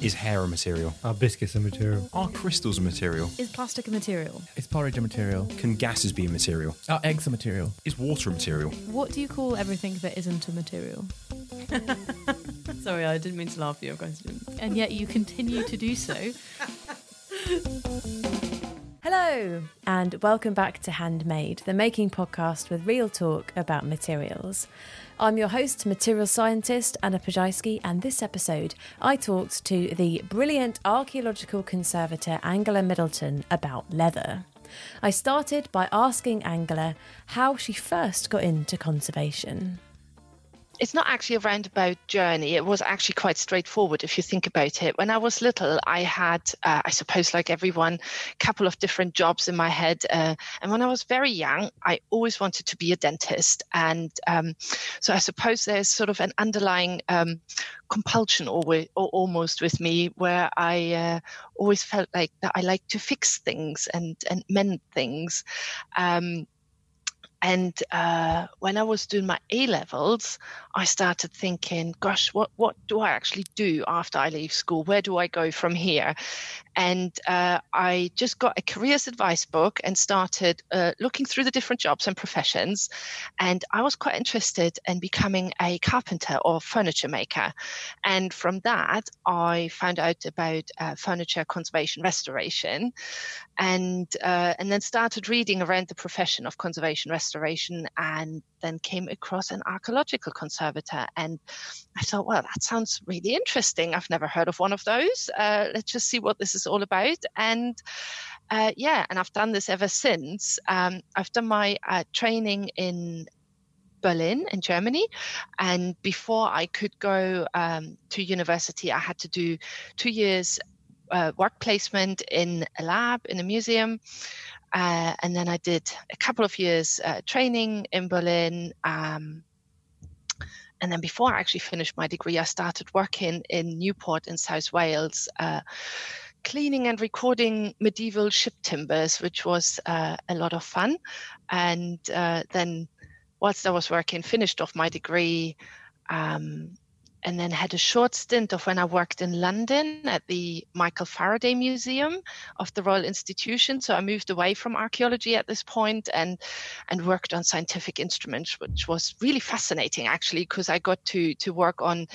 Is hair a material? Are biscuits a material? Are crystals a material? Is plastic a material? Is porridge a material? Can gases be a material? Are eggs a material? Is water a material? What do you call everything that isn't a material? Sorry, I didn't mean to laugh at your question. And yet you continue to do so. Hello, and welcome back to Handmade, the making podcast with real talk about materials. I'm your host, material scientist Anna Ploszajski, and this episode I talked to the brilliant archaeological conservator Angela Middleton about leather. I started by asking Angela how she first got into conservation it's not actually a roundabout journey. It was actually quite straightforward if you think about it. When I was little, I had, uh, I suppose, like everyone, a couple of different jobs in my head. Uh, and when I was very young, I always wanted to be a dentist. And um, so I suppose there's sort of an underlying um, compulsion always, or almost with me where I uh, always felt like that I like to fix things and, and mend things. Um, and uh, when I was doing my A levels, I started thinking, gosh, what, what do I actually do after I leave school? Where do I go from here? And uh, I just got a careers advice book and started uh, looking through the different jobs and professions. And I was quite interested in becoming a carpenter or furniture maker. And from that, I found out about uh, furniture conservation restoration and, uh, and then started reading around the profession of conservation restoration and then came across an archaeological conservator. And I thought, well, that sounds really interesting. I've never heard of one of those. Uh, let's just see what this is all about. And uh, yeah, and I've done this ever since. Um, I've done my uh, training in Berlin in Germany. And before I could go um, to university, I had to do two years uh, work placement in a lab in a museum. Uh, and then I did a couple of years uh, training in Berlin. Um, and then before I actually finished my degree, I started working in Newport in South Wales, uh, cleaning and recording medieval ship timbers, which was uh, a lot of fun. And uh, then, whilst I was working, finished off my degree. Um, and then had a short stint of when I worked in London at the Michael Faraday Museum of the Royal Institution. So I moved away from archaeology at this point and and worked on scientific instruments, which was really fascinating actually, because I got to to work on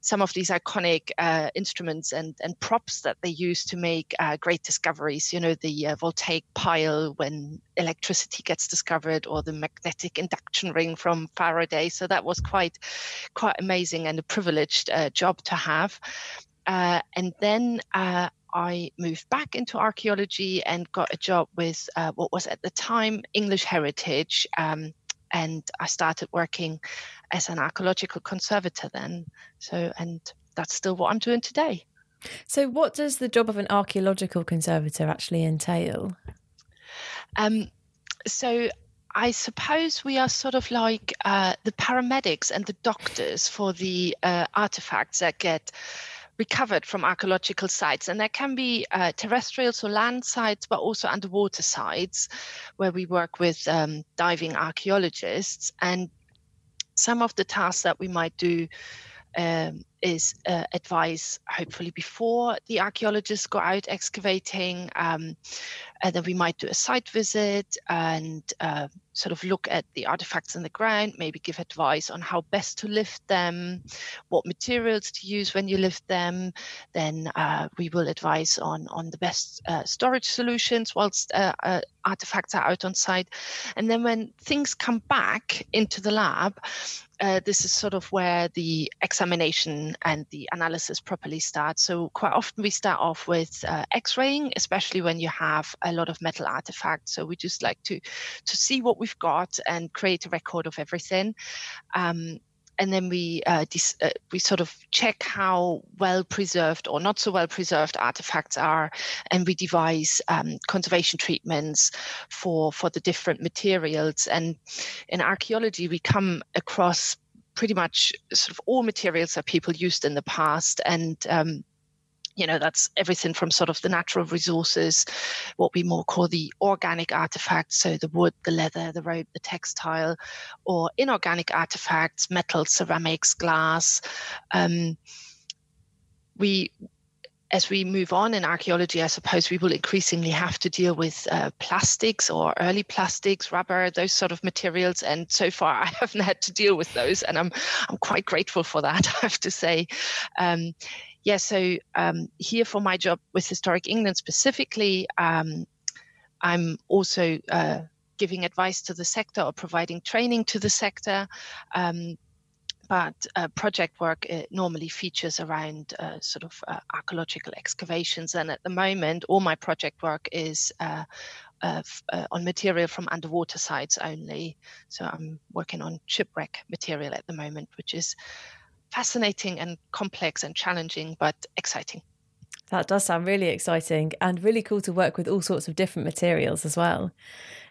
some of these iconic uh, instruments and and props that they use to make uh, great discoveries. You know, the uh, voltaic pile when electricity gets discovered, or the magnetic induction ring from Faraday. So that was quite quite amazing and a privileged uh, job to have. Uh, and then uh, I moved back into archaeology and got a job with uh, what was at the time English Heritage. Um, and I started working as an archaeological conservator then. So, and that's still what I'm doing today. So, what does the job of an archaeological conservator actually entail? Um, so, I suppose we are sort of like uh, the paramedics and the doctors for the uh, artifacts that get recovered from archaeological sites. And there can be uh, terrestrial, so land sites, but also underwater sites where we work with um, diving archaeologists. And some of the tasks that we might do um, is uh, advice, hopefully before the archaeologists go out excavating. Um, and then we might do a site visit and uh, sort of look at the artifacts in the ground, maybe give advice on how best to lift them, what materials to use when you lift them. Then uh, we will advise on on the best uh, storage solutions whilst uh, uh, artifacts are out on site. And then when things come back into the lab, uh, this is sort of where the examination and the analysis properly starts. So quite often we start off with uh, X-raying, especially when you have a lot of metal artifacts. So we just like to to see what we've got and create a record of everything. Um, and then we uh, dis- uh, we sort of check how well preserved or not so well preserved artifacts are, and we devise um, conservation treatments for for the different materials. And in archaeology, we come across pretty much sort of all materials that people used in the past, and um, you know that's everything from sort of the natural resources what we more call the organic artifacts so the wood the leather the rope the textile or inorganic artifacts metal ceramics glass um, we as we move on in archaeology, I suppose we will increasingly have to deal with uh, plastics or early plastics, rubber, those sort of materials. And so far, I haven't had to deal with those, and I'm I'm quite grateful for that. I have to say. Um, yeah, so um, here for my job with Historic England specifically, um, I'm also uh, giving advice to the sector or providing training to the sector. Um, but uh, project work uh, normally features around uh, sort of uh, archaeological excavations. And at the moment, all my project work is uh, uh, on material from underwater sites only. So I'm working on shipwreck material at the moment, which is fascinating and complex and challenging, but exciting. That does sound really exciting and really cool to work with all sorts of different materials as well.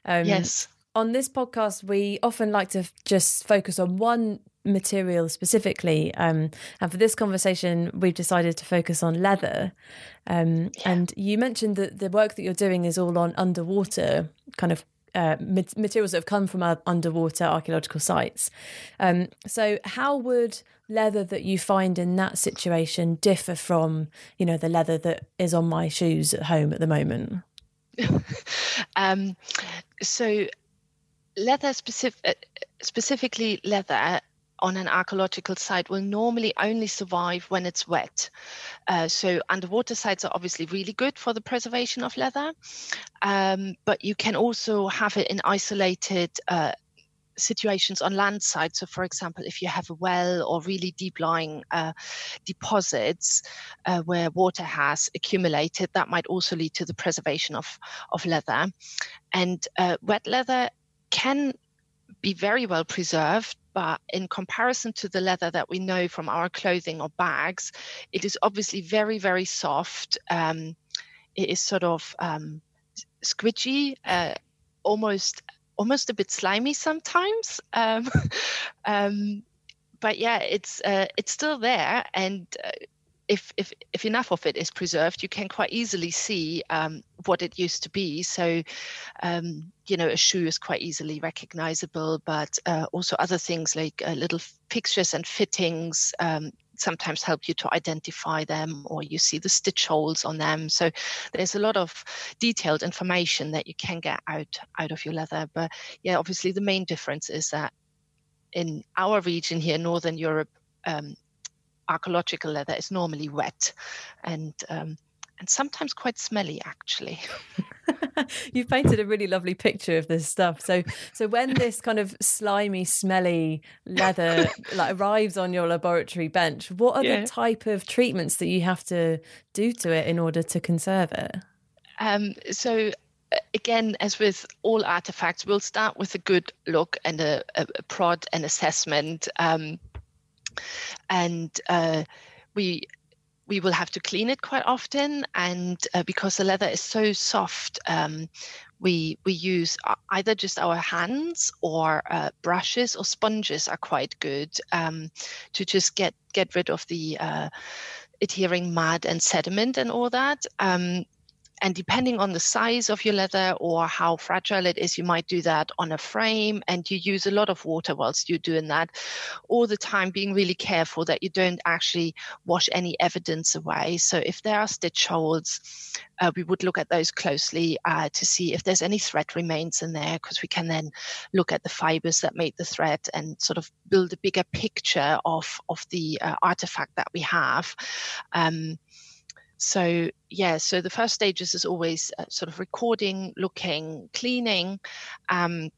Um, yes. On this podcast, we often like to just focus on one material specifically. Um, and for this conversation, we've decided to focus on leather. Um, yeah. And you mentioned that the work that you're doing is all on underwater kind of uh, materials that have come from our underwater archaeological sites. Um, so, how would leather that you find in that situation differ from, you know, the leather that is on my shoes at home at the moment? um, so, leather specific, uh, specifically leather on an archaeological site will normally only survive when it's wet. Uh, so underwater sites are obviously really good for the preservation of leather, um, but you can also have it in isolated uh, situations on land sites. So, for example, if you have a well or really deep lying uh, deposits uh, where water has accumulated, that might also lead to the preservation of, of leather. And uh, wet leather can be very well preserved but in comparison to the leather that we know from our clothing or bags, it is obviously very, very soft. Um, it is sort of um, squidgy, uh, almost almost a bit slimy sometimes. Um, um, but yeah, it's uh, it's still there, and uh, if, if, if enough of it is preserved, you can quite easily see um, what it used to be. So, um, you know, a shoe is quite easily recognizable, but uh, also other things like uh, little fixtures and fittings um, sometimes help you to identify them, or you see the stitch holes on them. So, there's a lot of detailed information that you can get out out of your leather. But yeah, obviously, the main difference is that in our region here, Northern Europe, um, archaeological leather is normally wet and um, and sometimes quite smelly actually you've painted a really lovely picture of this stuff so so when this kind of slimy smelly leather like arrives on your laboratory bench what are yeah. the type of treatments that you have to do to it in order to conserve it um, so again, as with all artifacts, we'll start with a good look and a, a, a prod and assessment. Um, and uh, we we will have to clean it quite often. And uh, because the leather is so soft um, we we use either just our hands or uh, brushes or sponges are quite good um, to just get get rid of the uh, adhering mud and sediment and all that. Um, and depending on the size of your leather or how fragile it is, you might do that on a frame and you use a lot of water whilst you're doing that. All the time being really careful that you don't actually wash any evidence away. So if there are stitch holes, uh, we would look at those closely uh, to see if there's any thread remains in there because we can then look at the fibers that made the thread and sort of build a bigger picture of, of the uh, artifact that we have. Um, so yeah, so the first stages is always uh, sort of recording, looking, cleaning, um,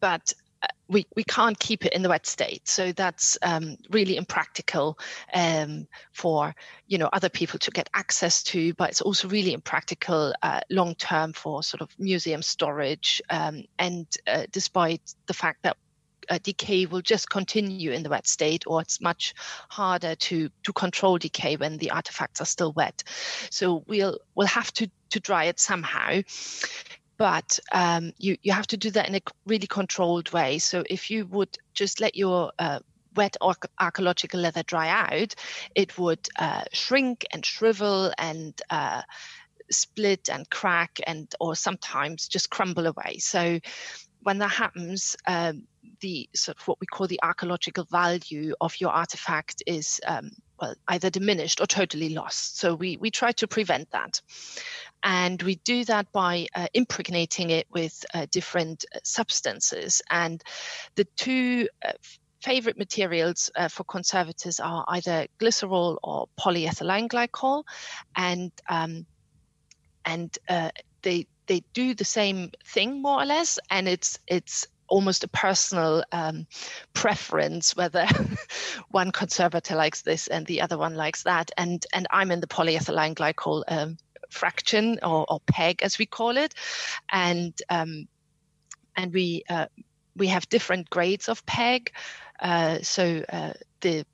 but uh, we, we can't keep it in the wet state. So that's um, really impractical um, for you know other people to get access to, but it's also really impractical uh, long term for sort of museum storage. Um, and uh, despite the fact that uh, decay will just continue in the wet state, or it's much harder to to control decay when the artifacts are still wet. So we'll we'll have to to dry it somehow. But um, you you have to do that in a really controlled way. So if you would just let your uh, wet archaeological leather dry out, it would uh, shrink and shrivel and uh, split and crack and or sometimes just crumble away. So when that happens, um, the sort of what we call the archaeological value of your artifact is um, well either diminished or totally lost. So we we try to prevent that, and we do that by uh, impregnating it with uh, different uh, substances. And the two uh, favorite materials uh, for conservators are either glycerol or polyethylene glycol, and um, and uh, they they do the same thing more or less, and it's it's almost a personal um, preference whether one conservator likes this and the other one likes that. And and I'm in the polyethylene glycol um, fraction or, or, PEG as we call it, and um, and we uh, we have different grades of PEG. Uh, so uh, the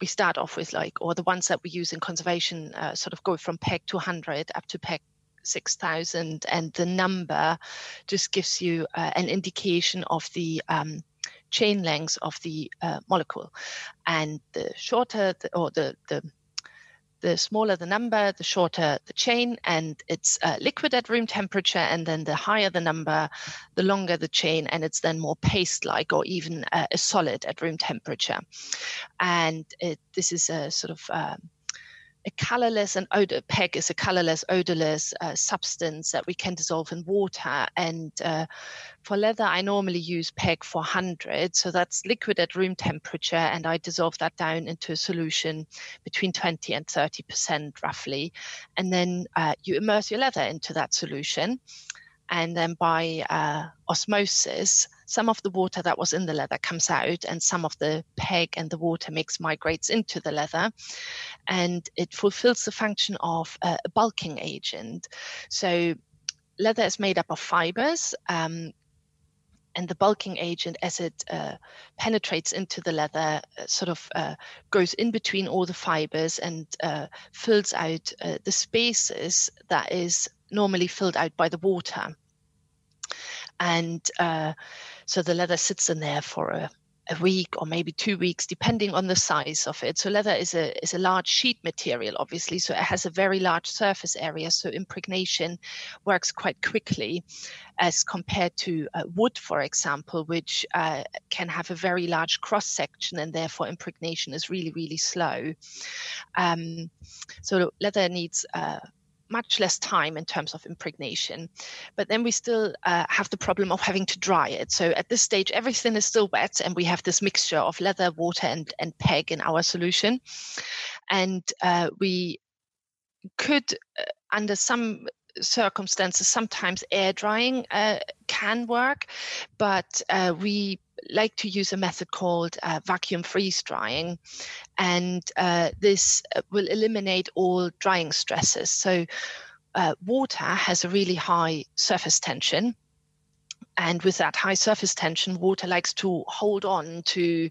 we start off with like, or the ones that we use in conservation uh, sort of go from PEG 200 up to PEG 6,000 and the number just gives you uh, an indication of the um, chain length of the uh, molecule. And the shorter the, or the, the the smaller the number, the shorter the chain, and it's uh, liquid at room temperature. And then the higher the number, the longer the chain, and it's then more paste like or even uh, a solid at room temperature. And it, this is a sort of um, a colorless and odor PEG is a colorless, odorless uh, substance that we can dissolve in water. And uh, for leather, I normally use PEG 400, so that's liquid at room temperature, and I dissolve that down into a solution between 20 and 30 percent roughly, and then uh, you immerse your leather into that solution, and then by uh, osmosis some of the water that was in the leather comes out and some of the peg and the water mix migrates into the leather and it fulfills the function of a, bulking agent. So leather is made up of fibers um, and the bulking agent as it uh, penetrates into the leather uh, sort of uh, goes in between all the fibers and uh, fills out uh, the spaces that is normally filled out by the water and uh, so the leather sits in there for a, a week or maybe two weeks, depending on the size of it. So leather is a is a large sheet material, obviously, so it has a very large surface area. So impregnation works quite quickly, as compared to uh, wood, for example, which uh, can have a very large cross section, and therefore impregnation is really really slow. Um, so leather needs uh, much less time in terms of impregnation. But then we still uh, have the problem of having to dry it. So at this stage, everything is still wet, and we have this mixture of leather, water, and, and peg in our solution. And uh, we could, uh, under some circumstances, sometimes air drying uh, can work, but uh, we like to use a method called uh, vacuum freeze drying, and uh, this uh, will eliminate all drying stresses. So, uh, water has a really high surface tension. And with that high surface tension, water likes to hold on to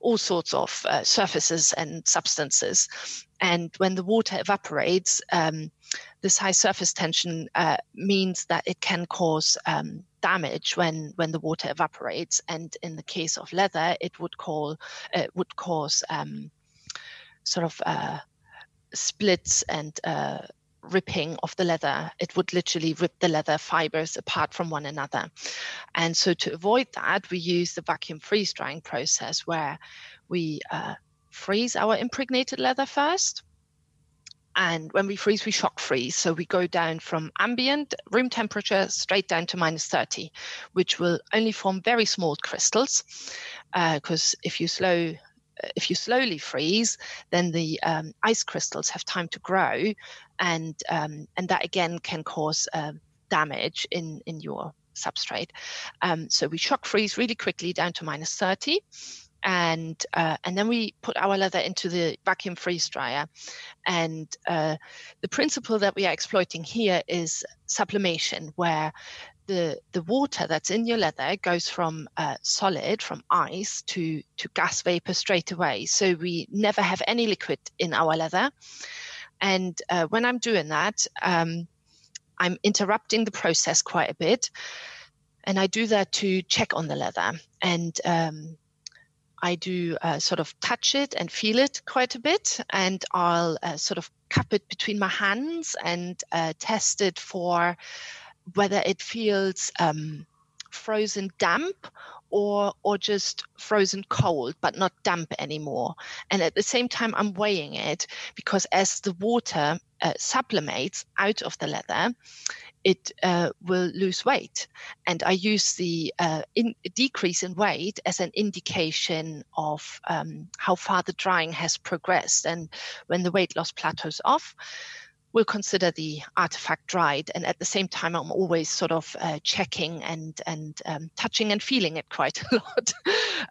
all sorts of uh, surfaces and substances. And when the water evaporates, um, this high surface tension uh, means that it can cause um, damage when when the water evaporates and in the case of leather it would call it uh, would cause um, sort of uh, splits and uh, ripping of the leather. It would literally rip the leather fibers apart from one another. And so, to avoid that, we use the vacuum freeze drying process where we uh, freeze our impregnated leather first. And when we freeze, we shock freeze. So we go down from ambient room temperature straight down to minus 30, which will only form very small crystals. Because uh, if you slow if you slowly freeze, then the um, ice crystals have time to grow, and um, and that again can cause uh, damage in in your substrate. Um, so we shock freeze really quickly down to minus 30 and uh, and then we put our leather into the vacuum freeze dryer and uh, the principle that we are exploiting here is sublimation where the the water that's in your leather goes from uh, solid from ice to to gas vapor straight away. So we never have any liquid in our leather. And uh, when i'm doing that um, i'm interrupting the process quite a bit. And i do that to check on the leather. And um, I do uh, sort of touch it and feel it quite a bit, and I'll uh, sort of cup it between my hands and uh, test it for whether it feels um, frozen damp or or just frozen cold but not damp anymore. And at the same time i'm weighing it because as the water uh, sublimates out of the leather it uh, will lose weight. And i use the uh, in, decrease in weight as an indication of um, how far the drying has progressed. And when the weight loss plateaus off will consider the artifact dried and at the same time i'm always sort of uh, checking and and um, touching and feeling it quite a lot.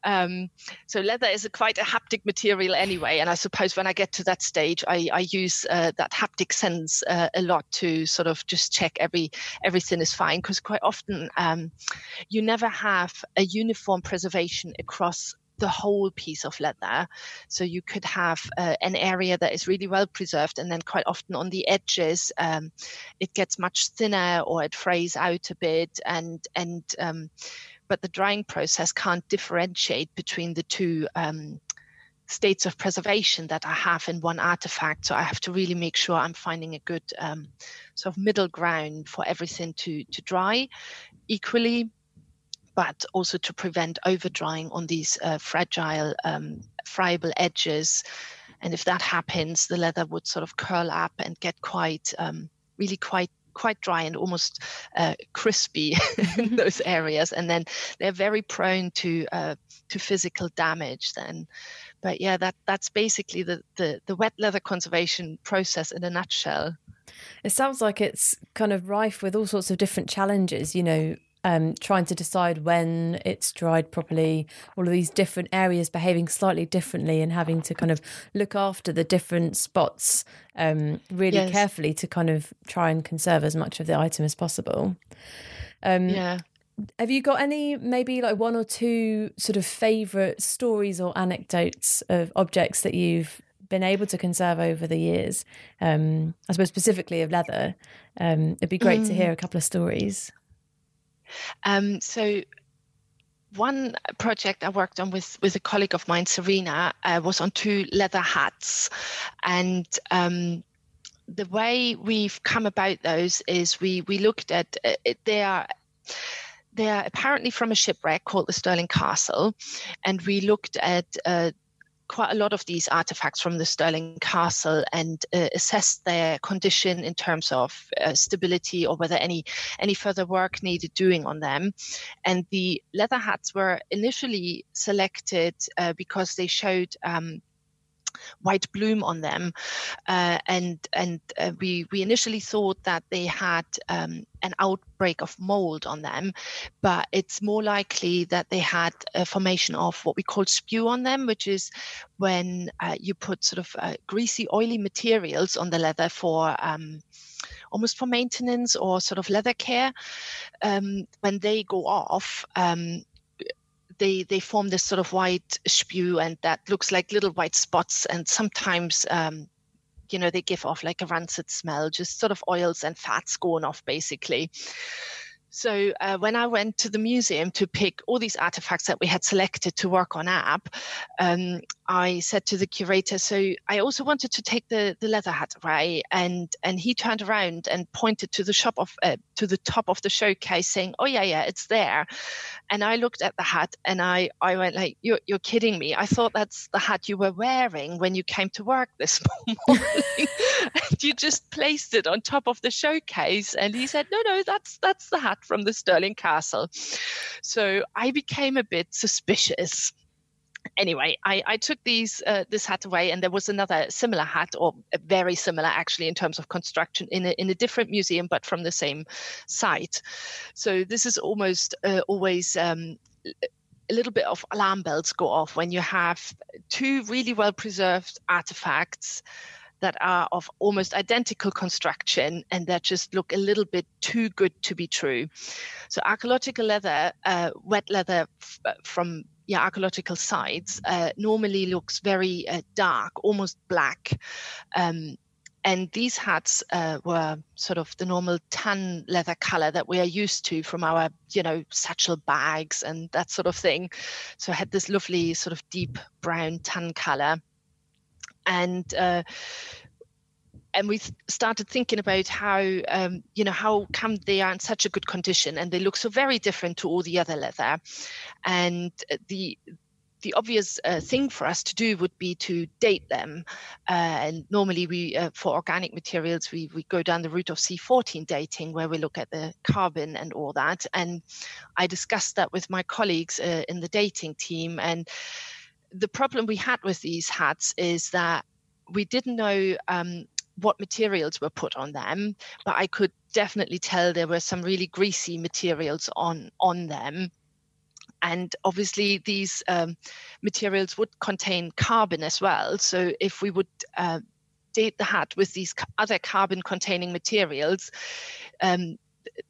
Um, so leather is a quite a haptic material anyway and i suppose when i get to that stage i, I use uh, that haptic sense uh, a lot to sort of just check every everything is fine because quite often um, you never have a uniform preservation across the whole piece of leather. So you could have uh, an area that is really well preserved, and then quite often on the edges, um, it gets much thinner or it frays out a bit, and and um, but the drying process can't differentiate between the two. Um, states of preservation that I have in one artifact. So I have to really make sure I'm finding a good um, sort of middle ground for everything to to dry equally but also to prevent over drying on these uh, fragile, um, friable edges. And if that happens, the leather would sort of curl up and get quite, um, really quite quite dry and almost uh, crispy in those areas, and then they're very prone to uh, to physical damage. Then, but yeah, that that's basically the, the the wet leather conservation process in a nutshell. It sounds like it's kind of rife with all sorts of different challenges. You know, um, trying to decide when it's dried properly, all of these different areas behaving slightly differently, and having to kind of look after the different spots um, really yes. carefully to kind of try and conserve as much of the item as possible. Um, yeah. Have you got any, maybe like one or two sort of favorite stories or anecdotes of objects that you've been able to conserve over the years? Um, I suppose specifically of leather. Um, it'd be great mm. to hear a couple of stories. Um, so one project I worked on with with a colleague of mine, Serena, uh, was on two leather hats, and um, the way we've come about those is we we looked at uh, they are they are apparently from a shipwreck called the Stirling Castle, and we looked at uh, quite a lot of these artifacts from the Stirling Castle and uh, assessed their condition in terms of uh, stability or whether any any further work needed doing on them. And the leather hats were initially selected uh, because they showed um, white bloom on them, uh, and and uh, we we initially thought that they had um, an outbreak of mold on them, but it's more likely that they had a formation of what we call spew on them, which is when uh, you put sort of uh, greasy, oily materials on the leather for. Um, almost for maintenance or sort of leather care. Um, when they go off, um, they they form this sort of white spew, and that looks like little white spots. And sometimes, um, you know, they give off like a rancid smell, just sort of oils and fats going off, basically. So uh, when I went to the museum to pick all these artifacts that we had selected to work on app, um, I said to the curator, so I also wanted to take the, the leather hat away. And, and he turned around and pointed to the shop of, uh, to the top of the showcase saying, oh yeah, yeah, it's there. And I looked at the hat and I, I went like, you're, you're kidding me. I thought that's the hat you were wearing when you came to work this morning. and you just placed it on top of the showcase. And he said, no, no, that's, that's the hat from the Stirling Castle. So I became a bit suspicious anyway, I, I took these uh, this hat away, and there was another similar hat, or very similar actually in terms of construction, in a, in a different museum, but from the same site. So this is almost uh, always. Um, a little bit of alarm bells go off when you have two really well preserved artifacts that are of almost identical construction and that just look a little bit too good to be true. So archaeological leather, uh, wet leather f- uh, from yeah, archaeological sites uh, normally looks very uh, dark, almost black. Um, and these hats uh, were sort of the normal tan leather color that we are used to from our, you know, satchel bags and that sort of thing. So it had this lovely sort of deep brown tan color. And uh, and we started thinking about how um, you know how come they are in such a good condition and they look so very different to all the other leather and the the obvious uh, thing for us to do would be to date them. Uh, and normally, we uh, for organic materials, we, we go down the route of C14 dating, where we look at the carbon and all that. And I discussed that with my colleagues uh, in the dating team. And the problem we had with these hats is that we didn't know um, what materials were put on them, but I could definitely tell there were some really greasy materials on on them. And obviously, these um, materials would contain carbon as well. So, if we would uh, date the hat with these other carbon containing materials, um,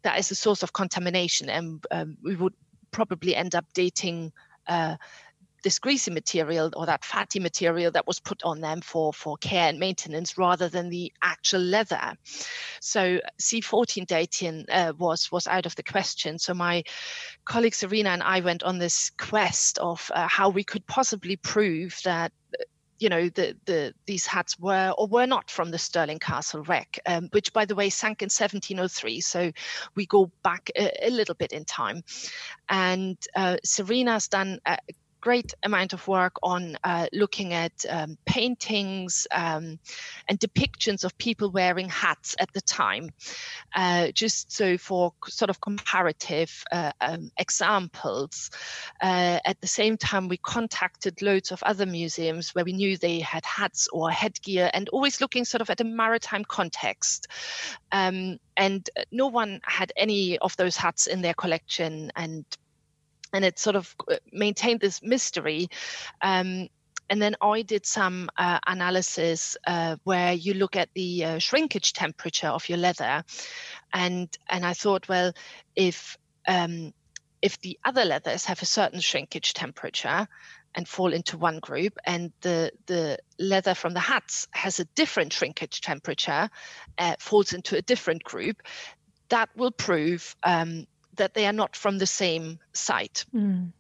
that is a source of contamination, and um, we would probably end up dating uh, this greasy material or that fatty material that was put on them for, for care and maintenance rather than the actual leather. So C14 dating uh, was, was out of the question. So my colleague Serena and I went on this quest of uh, how we could possibly prove that you know the the these hats were or were not from the Stirling Castle wreck, um, which by the way sank in 1703. So we go back a, a little bit in time, and uh, Serena's done a great amount of work on uh, looking at um, paintings um, and depictions of people wearing hats at the time, uh, just so for sort of comparative uh, um, examples. Uh, at the same time, we contacted loads of other museums where we knew they had hats or headgear, and always looking sort of at a maritime context. Um, and no one had any of those hats in their collection, and and it sort of uh, maintained this mystery. Um, and then I did some uh, analysis uh, where you look at the uh, shrinkage temperature of your leather, and and I thought, well, if um, if the other leathers have a certain shrinkage temperature and fall into one group, and the the leather from the hats has a different shrinkage temperature, uh, falls into a different group, that will prove um, that they are not from the same site. Mm.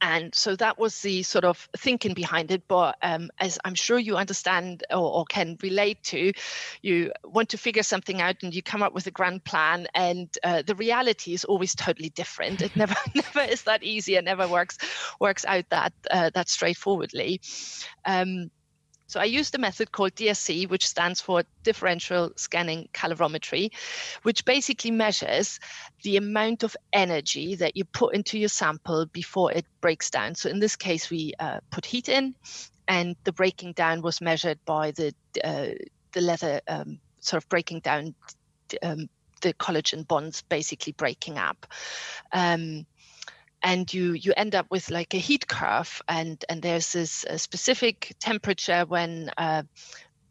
And so that was the sort of thinking behind it. But um, as I'm sure you understand or, or, can relate to, you want to figure something out and you come up with a grand plan, and uh, the reality is always totally different. It never, never is that easy. It never works works out that uh, that straightforwardly. Um, so I used a method called DSC, which stands for differential scanning calorimetry, which basically measures the amount of energy that you put into your sample before it breaks down. So in this case, we uh, put heat in, and the breaking down was measured by the uh, the leather um, sort of breaking down. Um, the collagen bonds basically breaking up. Um, and you you end up with like a heat curve and and there's this uh, specific temperature when uh,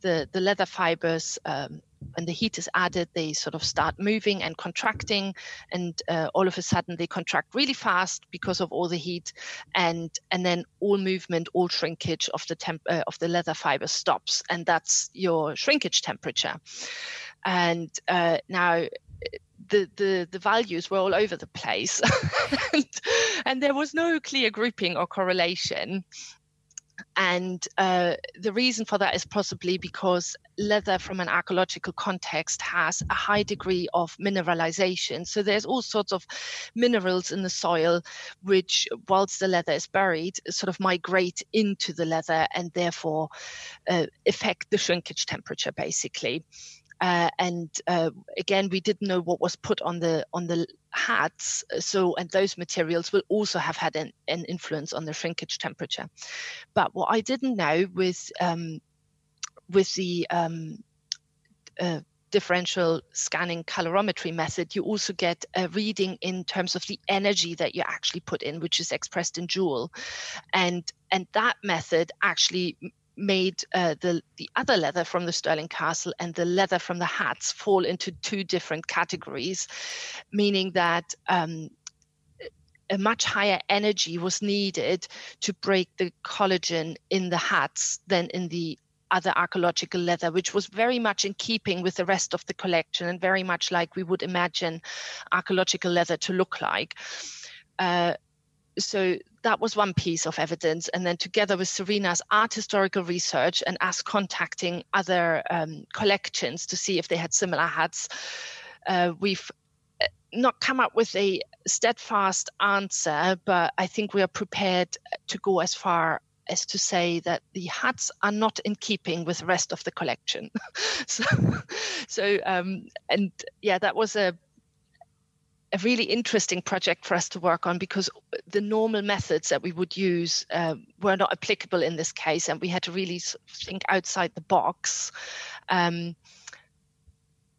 the the leather fibers um, when the heat is added they sort of start moving and contracting and uh, all of a sudden they contract really fast because of all the heat and and then all movement all shrinkage of the temp uh, of the leather fiber stops and that's your shrinkage temperature. And uh, now the, the, the values were all over the place and, and, there was no clear grouping or correlation. and uh, the reason for that is possibly because leather from an archaeological context has a high degree of mineralization. So there's all sorts of minerals in the soil, which, whilst the leather is buried, sort of migrate into the leather and therefore uh, affect the shrinkage temperature, basically. Uh, and uh, again, we didn't know what was put on the on the hats, so and those materials will also have had an, an influence on the shrinkage temperature. But what I didn't know with um, with the um, uh, differential scanning calorimetry method, you also get a reading in terms of the energy that you actually put in, which is expressed in joule, and and that method actually made uh, the the other leather from the Stirling Castle and the leather from the hats fall into two different categories, meaning that um, a much higher energy was needed to break the collagen in the hats than in the other archaeological leather, which was very much in keeping with the rest of the collection and very much like we would imagine archaeological leather to look like. Uh, so that was one piece of evidence. And then together with Serena's art historical research and us contacting other um, collections to see if they had similar hats, uh, we've uh, not come up with a steadfast answer, but I think we are prepared to go as far as to say that the hats are not in keeping with the rest of the collection. so, so um, and yeah, that was a a really interesting project for us to work on because the normal methods that we would use uh, were not applicable in this case, and we had to really think outside the box. Um,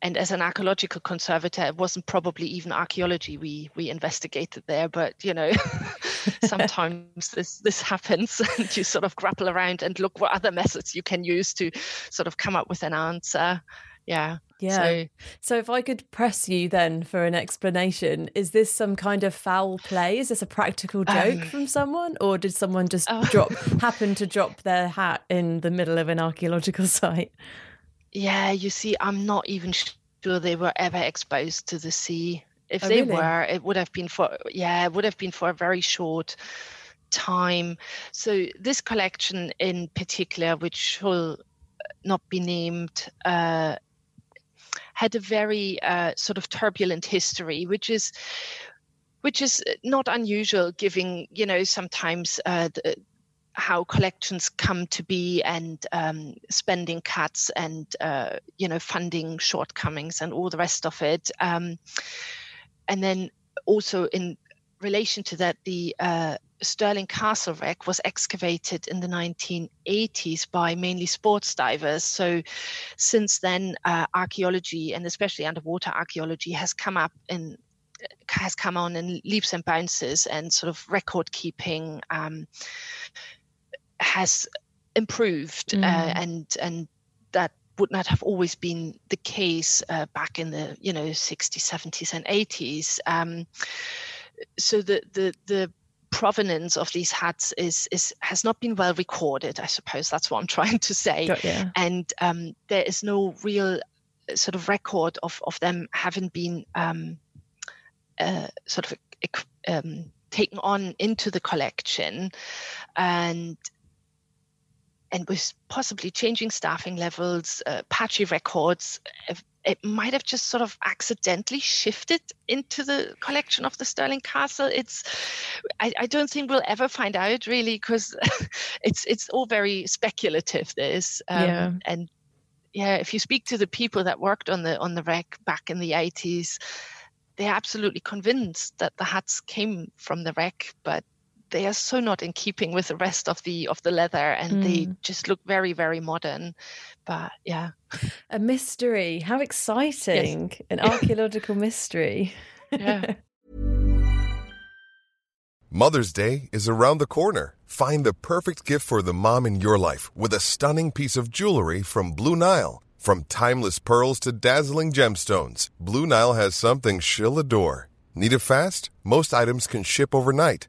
and as an archaeological conservator, it wasn't probably even archaeology we we investigated there, but you know, sometimes this this happens, and you sort of grapple around and look what other methods you can use to sort of come up with an answer. Yeah. Yeah. So, so, if I could press you then for an explanation, is this some kind of foul play? Is this a practical joke um, from someone, or did someone just oh. drop happen to drop their hat in the middle of an archaeological site? Yeah, you see, I'm not even sure they were ever exposed to the sea. If oh, they really? were, it would have been for yeah, it would have been for a very short time. So this collection in particular, which will not be named. Uh, had a very uh, sort of turbulent history, which is which is not unusual, given you know sometimes uh, the, how collections come to be and um, spending cuts and uh, you know funding shortcomings and all the rest of it, um, and then also in relation to that, the uh, Stirling Castle wreck was excavated in the 1980s by mainly sports divers. So, since then, uh, archaeology and especially underwater archaeology has come up in has come on in leaps and bounces, and sort of record keeping um, has improved, uh, mm. uh, and and that would not have always been the case uh, back in the you know 60s, 70s, and 80s. Um, so the the the provenance of these hats is is has not been well recorded. I suppose that's what I'm trying to say. Yeah. And um, there is no real uh, sort of record of of them having been um, uh, sort of um, taken on into the collection, and and with possibly changing staffing levels, uh, patchy records, it might have just sort of accidentally shifted into the collection of the Stirling Castle. It's, I, I don't think we'll ever find out really because it's it's all very speculative. This, um, yeah, and yeah, if you speak to the people that worked on the on the wreck back in the eighties, they're absolutely convinced that the hats came from the wreck, but they are so not in keeping with the rest of the of the leather and mm. they just look very very modern. But yeah. A mystery. How exciting. Yes. an archaeological mystery. Yeah. Mother's day is around the corner. Find the perfect gift for the mom in your life with a stunning piece of jewelry from blue nile. From timeless pearls to dazzling gemstones blue nile has something she'll adore. Need it fast? Most items can ship overnight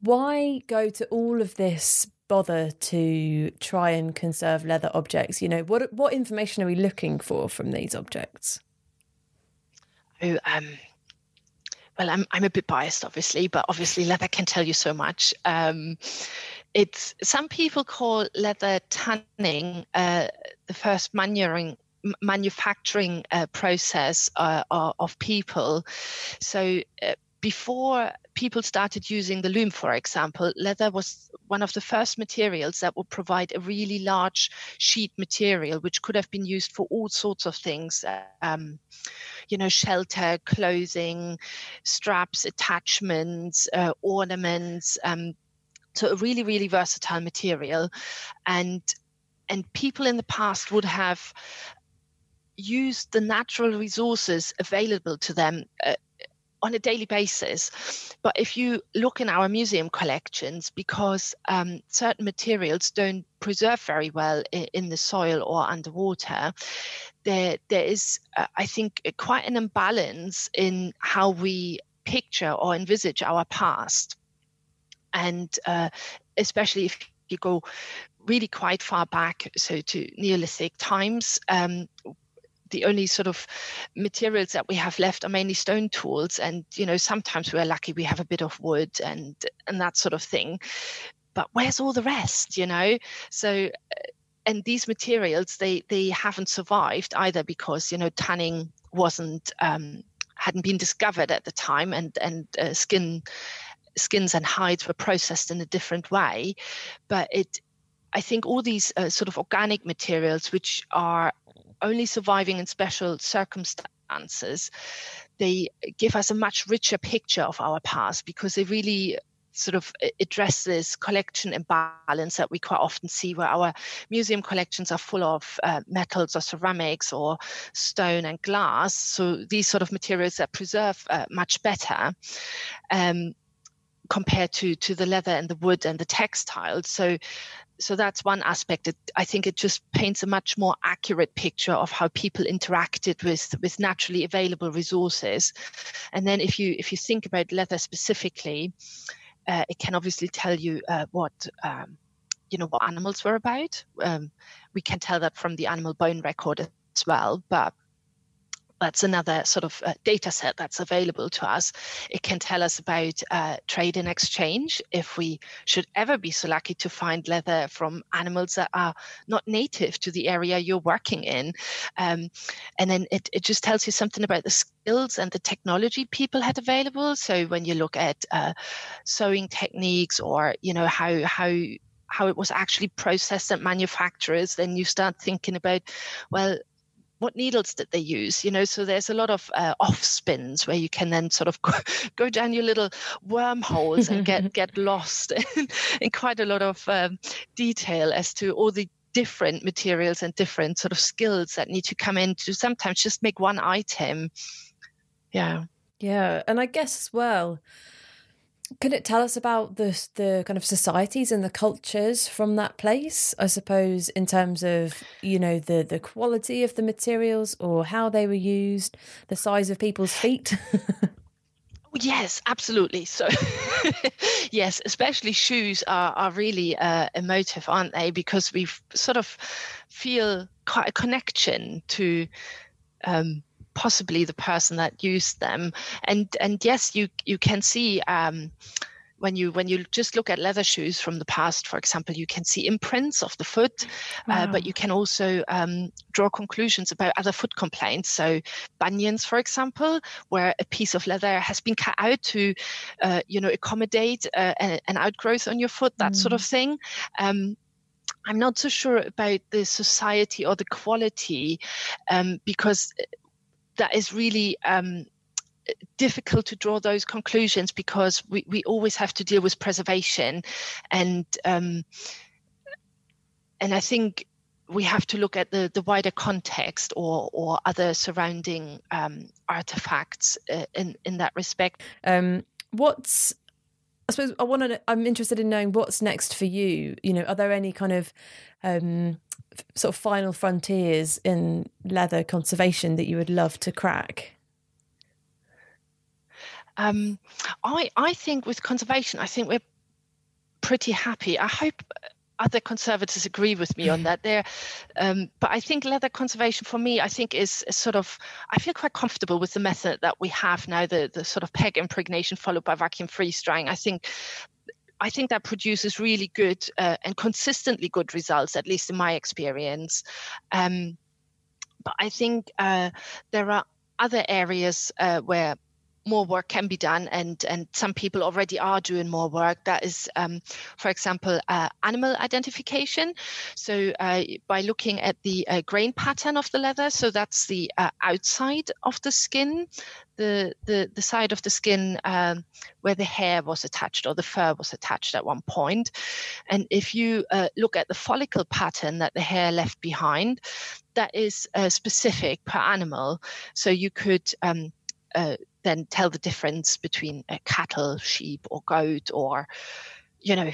why go to all of this bother to try and conserve leather objects? You know, what what information are we looking for from these objects? Oh, um, well, I'm I'm a bit biased, obviously, but obviously leather can tell you so much. Um, it's some people call leather tanning uh, the first manuring manufacturing uh, process uh, of people. So uh, before people started using the loom, for example, leather was one of the first materials that would provide a really large sheet material, which could have been used for all sorts of things. Um, you know, shelter, clothing, straps, attachments, uh, ornaments. Um, so a really, really versatile material, and and people in the past would have used the natural resources available to them uh, on a daily basis. But if you look in our museum collections, because um, certain materials don't preserve very well in, in the soil or underwater, there there is, uh, I think, quite an imbalance in how we picture or envisage our past, and uh, especially if you go really quite far back, so to Neolithic times. Um, the only sort of materials that we have left are mainly stone tools. And you know sometimes we're lucky we have a bit of wood and and that sort of thing. But where's all the rest you know? So uh, and these materials they they haven't survived either because you know tanning wasn't um, hadn't been discovered at the time and and uh, skin skins and hides were processed in a different way. But it I think all these uh, sort of organic materials, which are only surviving in special circumstances, they give us a much richer picture of our past because they really sort of address this collection imbalance that we quite often see where our museum collections are full of uh, metals or ceramics or stone and glass. So these sort of materials that preserve uh, much better um, compared to to the leather and the wood and the textiles. So so that's one aspect. It, I think it just paints a much more accurate picture of how people interacted with with naturally available resources. And then if you if you think about leather specifically, uh, it can obviously tell you uh, what. Um, you know what animals were about. Um, we can tell that from the animal bone record as well, but that's another sort of uh, data set that's available to us. It can tell us about uh, trade and exchange if we should ever be so lucky to find leather from animals that are not native to the area you're working in. Um, and then it, it just tells you something about the skills and the technology people had available. So when you look at uh, sewing techniques or, you know, how, how how it was actually processed at manufacturers, then you start thinking about, well, what needles did they use? You know so there's a lot of uh, off spins where you can then sort of go, down your little wormholes and get get lost in, in, quite a lot of um, detail as to all the different materials and different sort of skills that need to come in to sometimes just make one item. Yeah. Yeah and i guess as well can it tell us about the the kind of societies and the cultures from that place? I suppose in terms of you know the the quality of the materials or how they were used, the size of people's feet. Yes, absolutely. So, yes, especially shoes are, are really uh, emotive, aren't they? Because we sort of feel quite a connection to um, possibly the person that used them. And and yes, you you can see. Um, when you when you just look at leather shoes from the past, for example, you can see imprints of the foot, wow. uh, but you can also um, draw conclusions about other foot complaints. So bunions, for example, where a piece of leather has been cut out to, uh, you know, accommodate uh, an outgrowth on your foot, that mm. sort of thing. Um, I'm not so sure about the society or the quality um, because that is really um, difficult to draw those conclusions because we, we always have to deal with preservation and um, and I think we have to look at the, the wider context or or other surrounding um, artifacts uh, in in that respect. Um, what's I suppose I want to. I'm interested in knowing what's next for you. You know, are there any kind of um, sort of final frontiers in leather conservation that you would love to crack? Um, I I think with conservation, I think we're pretty happy. I hope other conservators agree with me on that there um, but i think leather conservation for me i think is, is, sort of i feel quite comfortable with the method that we have now the, the sort of PEG impregnation followed by vacuum freeze drying i think I think that produces really good uh, and consistently good results, at least in my experience. Um, but I think uh, there are other areas uh, where more work can be done and and some people already are doing more work that is um, for example uh, animal identification so uh, by looking at the uh, grain pattern of the leather so that's the uh, outside of the skin the, the, the side of the skin um, where the hair was attached or the fur was attached at one point. And if you uh, look at the follicle pattern that the hair left behind, that is uh, specific per animal. So you could um, uh, then tell the difference between a cattle, sheep, or goat, or you know,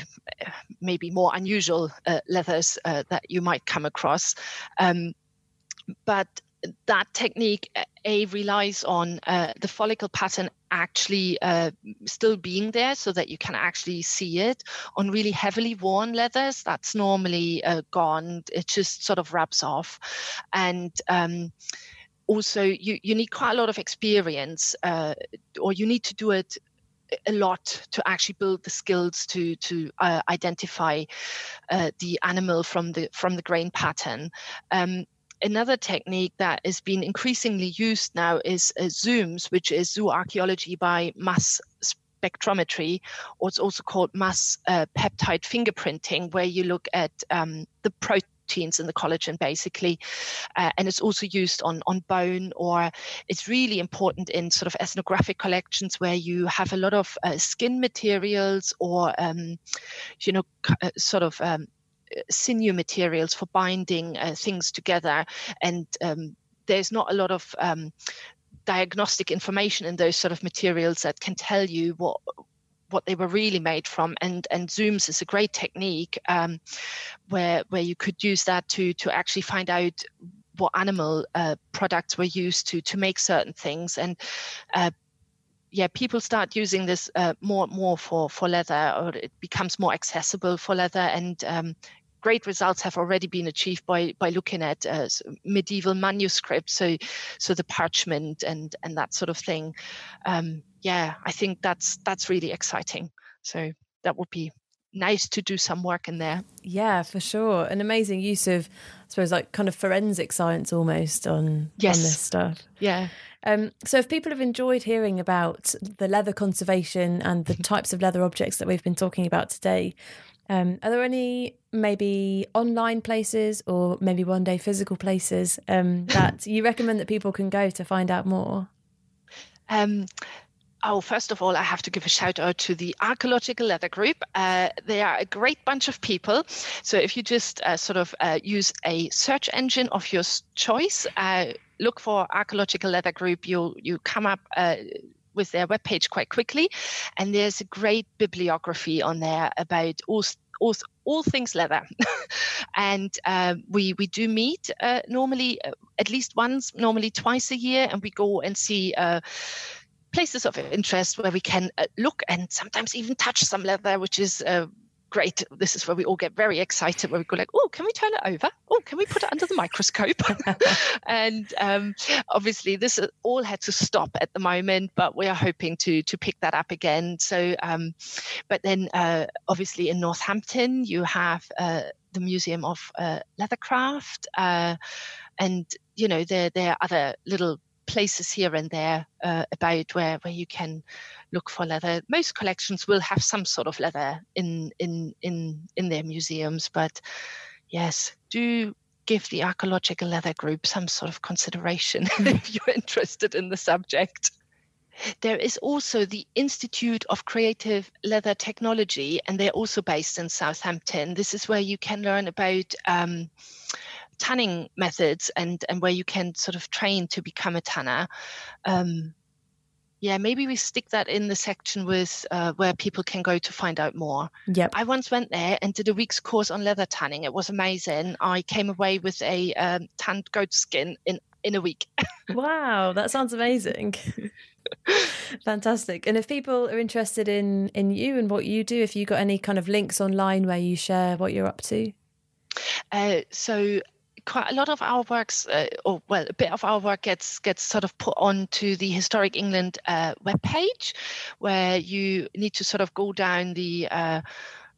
maybe more unusual uh, leathers uh, that you might come across. Um, but that technique a relies on uh, the follicle pattern actually uh, still being there so that you can actually see it on really heavily worn leathers. That's normally uh, gone. It just sort of rubs off. And um, also you, you need quite a lot of experience uh, or you need to do it a lot to actually build the skills to to uh, identify uh, the animal from the from the grain pattern. Um, another technique that is being increasingly used now is uh, ZooMS, which is zooarchaeology by mass spectrometry, or it's also called mass uh, peptide fingerprinting, where you look at um, the protein proteins in the collagen basically. Uh, and it's also used on on bone or it's really important in sort of ethnographic collections where you have a lot of uh, skin materials or um, you know uh, sort of um, sinew materials for binding uh, things together. And um, there's not a lot of um, diagnostic information in those sort of materials that can tell you what what they were really made from. And and ZooMS is a great technique um, where where you could use that to to actually find out what animal uh, products were used to to make certain things and. Uh, yeah, people start using this uh, more and more for, for leather, or it becomes more accessible for leather, and um, great results have already been achieved by by looking at uh, medieval manuscripts, so so the parchment and and that sort of thing. Um, yeah, I think that's that's really exciting. So that would be nice to do some work in there. Yeah, for sure. An amazing use of, I suppose, like kind of forensic science almost on yes. on this stuff. Yeah. Um, so, if people have enjoyed hearing about the leather conservation and the types of leather objects that we've been talking about today, um, are there any maybe online places or maybe one day physical places um, that you recommend that people can go to find out more? Oh, first of all, I have to give a shout out to the Archaeological Leather Group. Uh, they are a great bunch of people. So if you just uh, sort of uh, use a search engine of your choice, uh, look for Archaeological Leather Group, you'll you come up uh, with their webpage quite quickly. And there's a great bibliography on there about all all, all things leather. and uh, we we do meet uh, normally uh, at least once, normally twice a year, and we go and see uh, places of interest where we can uh, look and sometimes even touch some leather, which is uh, great. This is where we all get very excited, where we go like, oh, can we turn it over? Oh, can we put it under the microscope? and um, obviously, this all had to stop at the moment, but we are hoping to to pick that up again. So, um, but then uh, obviously in Northampton, you have uh, the Museum of uh, Leathercraft, uh, and you know there there are other little places here and there uh, about where where you can look for leather. Most collections will have some sort of leather in in in in their museums, but yes, do give the archaeological leather group some sort of consideration if you're interested in the subject. There is also the Institute of Creative Leather Technology, and they're also based in Southampton. This is where you can learn about um, tanning methods and, and where you can sort of train to become a tanner. Um, yeah, maybe we stick that in the section with uh, where people can go to find out more. Yep. I once went there and did a week's course on leather tanning. It was amazing. I came away with a um, tanned goat skin in in a week. wow, that sounds amazing. Fantastic. And if people are interested in in you and what you do, if you got any kind of links online where you share what you're up to? Uh, so quite a lot of our works, uh, or well, a bit of our work gets gets sort of put onto the Historic England uh, webpage, where you need to sort of go down the uh,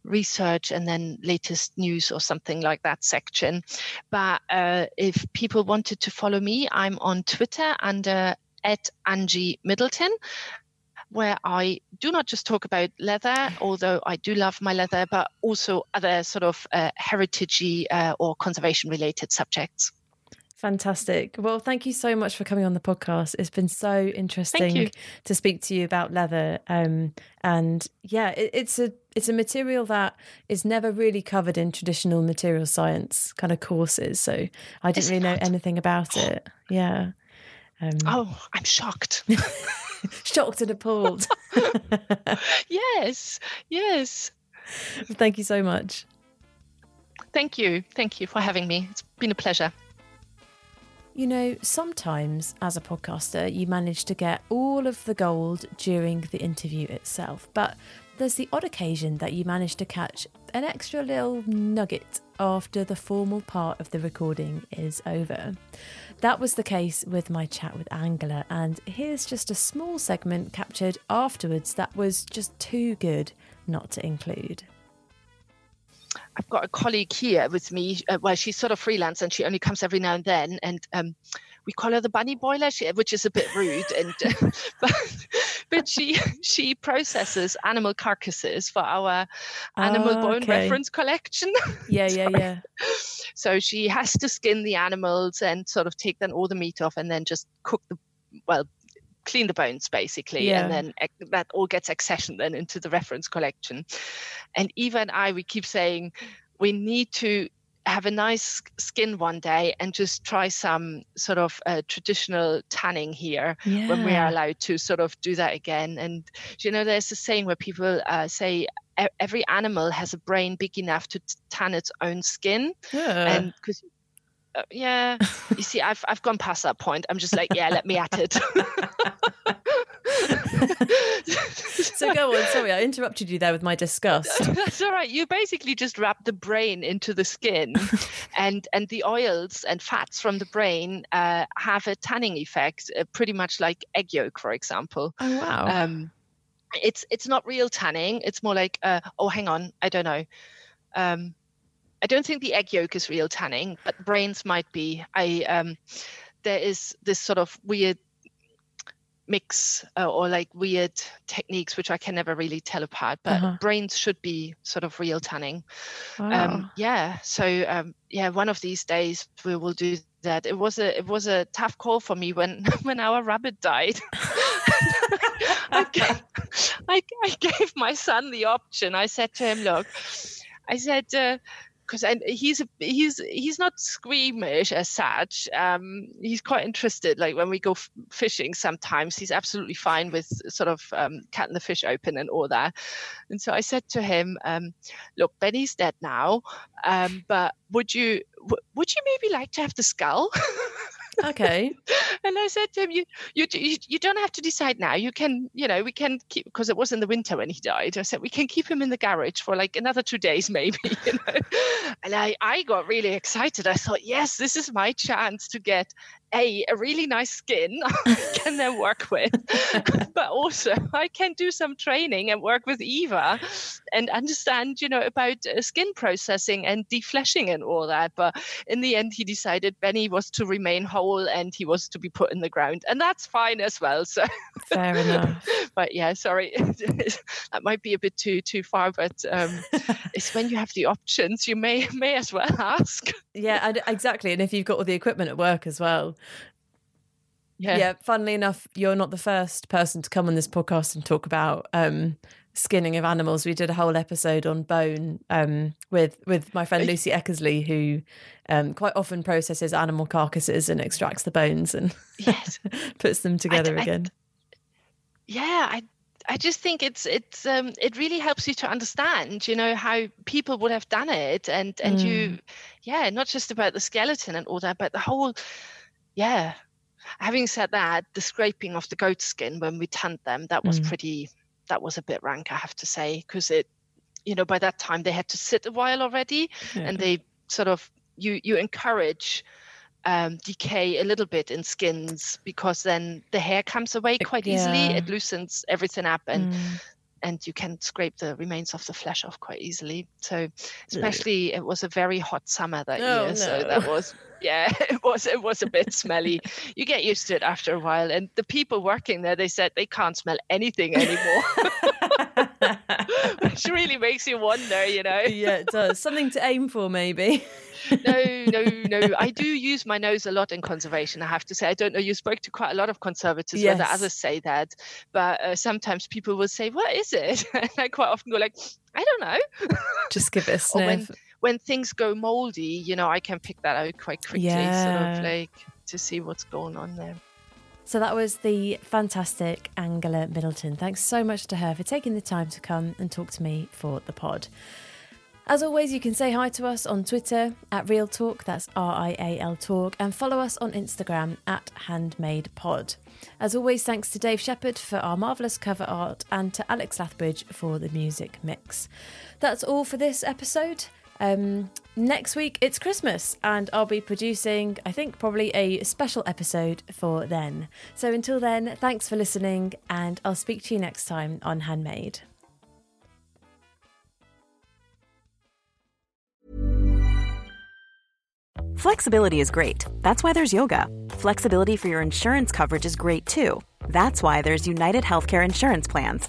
research and then latest news or something like that section. But uh, if people wanted to follow me, I'm on Twitter under at Angie Middleton where I do not just talk about leather, although I do love my leather, but also other sort of uh, heritagey uh, or conservation related subjects. Fantastic. Well, thank you so much for coming on the podcast. It's been so interesting to speak to you about leather. Um, and yeah, it, it's a it's a material that is never really covered in traditional material science kind of courses. So I didn't really know anything about it. Yeah. Um, oh, I'm shocked. shocked and appalled. yes, yes. Thank you so much. Thank you. Thank you for having me. It's been a pleasure. You know, sometimes as a podcaster, you manage to get all of the gold during the interview itself, but there's the odd occasion that you manage to catch an extra little nugget after the formal part of the recording is over. That was the case with my chat with Angela, and here's just a small segment captured afterwards that was just too good not to include. I've got a colleague here with me. Uh, well, she's sort of freelance and she only comes every now and then. And um, we call her the bunny boiler, which is a bit rude. And uh, but, but she she processes animal carcasses for our animal oh, bone okay. reference collection. Yeah, yeah, yeah. So she has to skin the animals and sort of take then all the meat off and then just cook the well clean the bones basically yeah. and then that all gets accessioned then into the reference collection and even i we keep saying we need to have a nice skin one day and just try some sort of uh, traditional tanning here yeah. when we are allowed to sort of do that again. And you know there's a saying where people uh, say every animal has a brain big enough to tan its own skin. Yeah. and because uh, yeah. You see i've i've gone past that point. I'm just like yeah let me at it so go on sorry i interrupted you there with my disgust. That's all right. You basically just wrap the brain into the skin and and the oils and fats from the brain uh, have a tanning effect uh, pretty much like egg yolk for example. Oh wow. Um, it's it's not real tanning. It's more like uh, oh hang on i don't know. Um, I don't think the egg yolk is real tanning, but brains might be. I um, there is this sort of weird mix uh, or like weird techniques which I can never really tell apart. But uh-huh. brains should be sort of real tanning. Um, wow. Um, yeah. So um, yeah, one of these days we will do that. It was a it was a tough call for me when when our rabbit died. I, gave, I, I, gave my son the option. I said to him, "Look, I said." Uh, because he's he's he's not squeamish as such. Um, he's quite interested. Like when we go f- fishing, sometimes he's absolutely fine with sort of um, cutting the fish open and all that. And so I said to him, um, "Look, Benny's dead now, um, but would you w- would you maybe like to have the skull?" Okay. and I said to him, you, you, you, you don't have to decide now. You can, you know, we can keep, because it was in the winter when he died. I said, we can keep him in the garage for like another two days, maybe, you know. and I, I got really excited. I thought, yes, this is my chance to get a a really nice skin I can then work with, but also I can do some training and work with Eva and understand, you know, about uh, skin processing and defleshing and all that. But in the end, he decided Benny was to remain whole and he was to be put in the ground, and that's fine as well. So fair enough. but yeah, sorry, that might be a bit too too far, but um, it's when you have the options, you may may as well ask. Yeah, exactly. And if you've got all the equipment at work as well, yeah. Yeah. Funnily enough, you're not the first person to come on this podcast and talk about um, skinning of animals. We did a whole episode on bone um, with with my friend Lucy Eckersley, who um, quite often processes animal carcasses and extracts the bones and yes. puts them together I, again. I, yeah, I I just think it's it's um, it really helps you to understand, you know, how people would have done it, and and mm. you, yeah, not just about the skeleton and all that, but the whole, yeah, having said that, the scraping of the goat skin when we tanned them, that was mm. pretty, that was a bit rank, I have to say, because it, you know, by that time they had to sit a while already, yeah. and they sort of you you encourage um, decay a little bit in skins because then the hair comes away quite yeah. easily. It loosens everything up and. Mm. And you can scrape the remains of the flesh off quite easily. So, especially, it was a very hot summer that oh, year. No. So that was yeah, it was it was a bit smelly. You get used to it after a while. And the people working there, they said they can't smell anything anymore. Which really makes you wonder, you know. Yeah, it does. Something to aim for, maybe. no, no, no. I do use my nose a lot in conservation. I have to say. I don't know. You spoke to quite a lot of conservators, yes. whether others say that, but uh, sometimes people will say, "What is it?" And I quite often go like, "I don't know." Just give it a sniff. when, when things go moldy, you know, I can pick that out quite quickly, yeah. sort of like to see what's going on there. So that was the fantastic Angela Middleton. Thanks so much to her for taking the time to come and talk to me for the pod. As always, you can say hi to us on Twitter at Real Talk, that's R I A L Talk, and follow us on Instagram at Handmade Pod. As always, thanks to Dave Shepherd for our marvellous cover art and to Alex Lathbridge for the music mix. That's all for this episode. Um, next week it's Christmas, and I'll be producing, I think, probably a special episode for then. So until then, thanks for listening, and I'll speak to you next time on Handmade. Flexibility is great. That's why there's yoga. Flexibility for your insurance coverage is great too. That's why there's United Healthcare Insurance Plans.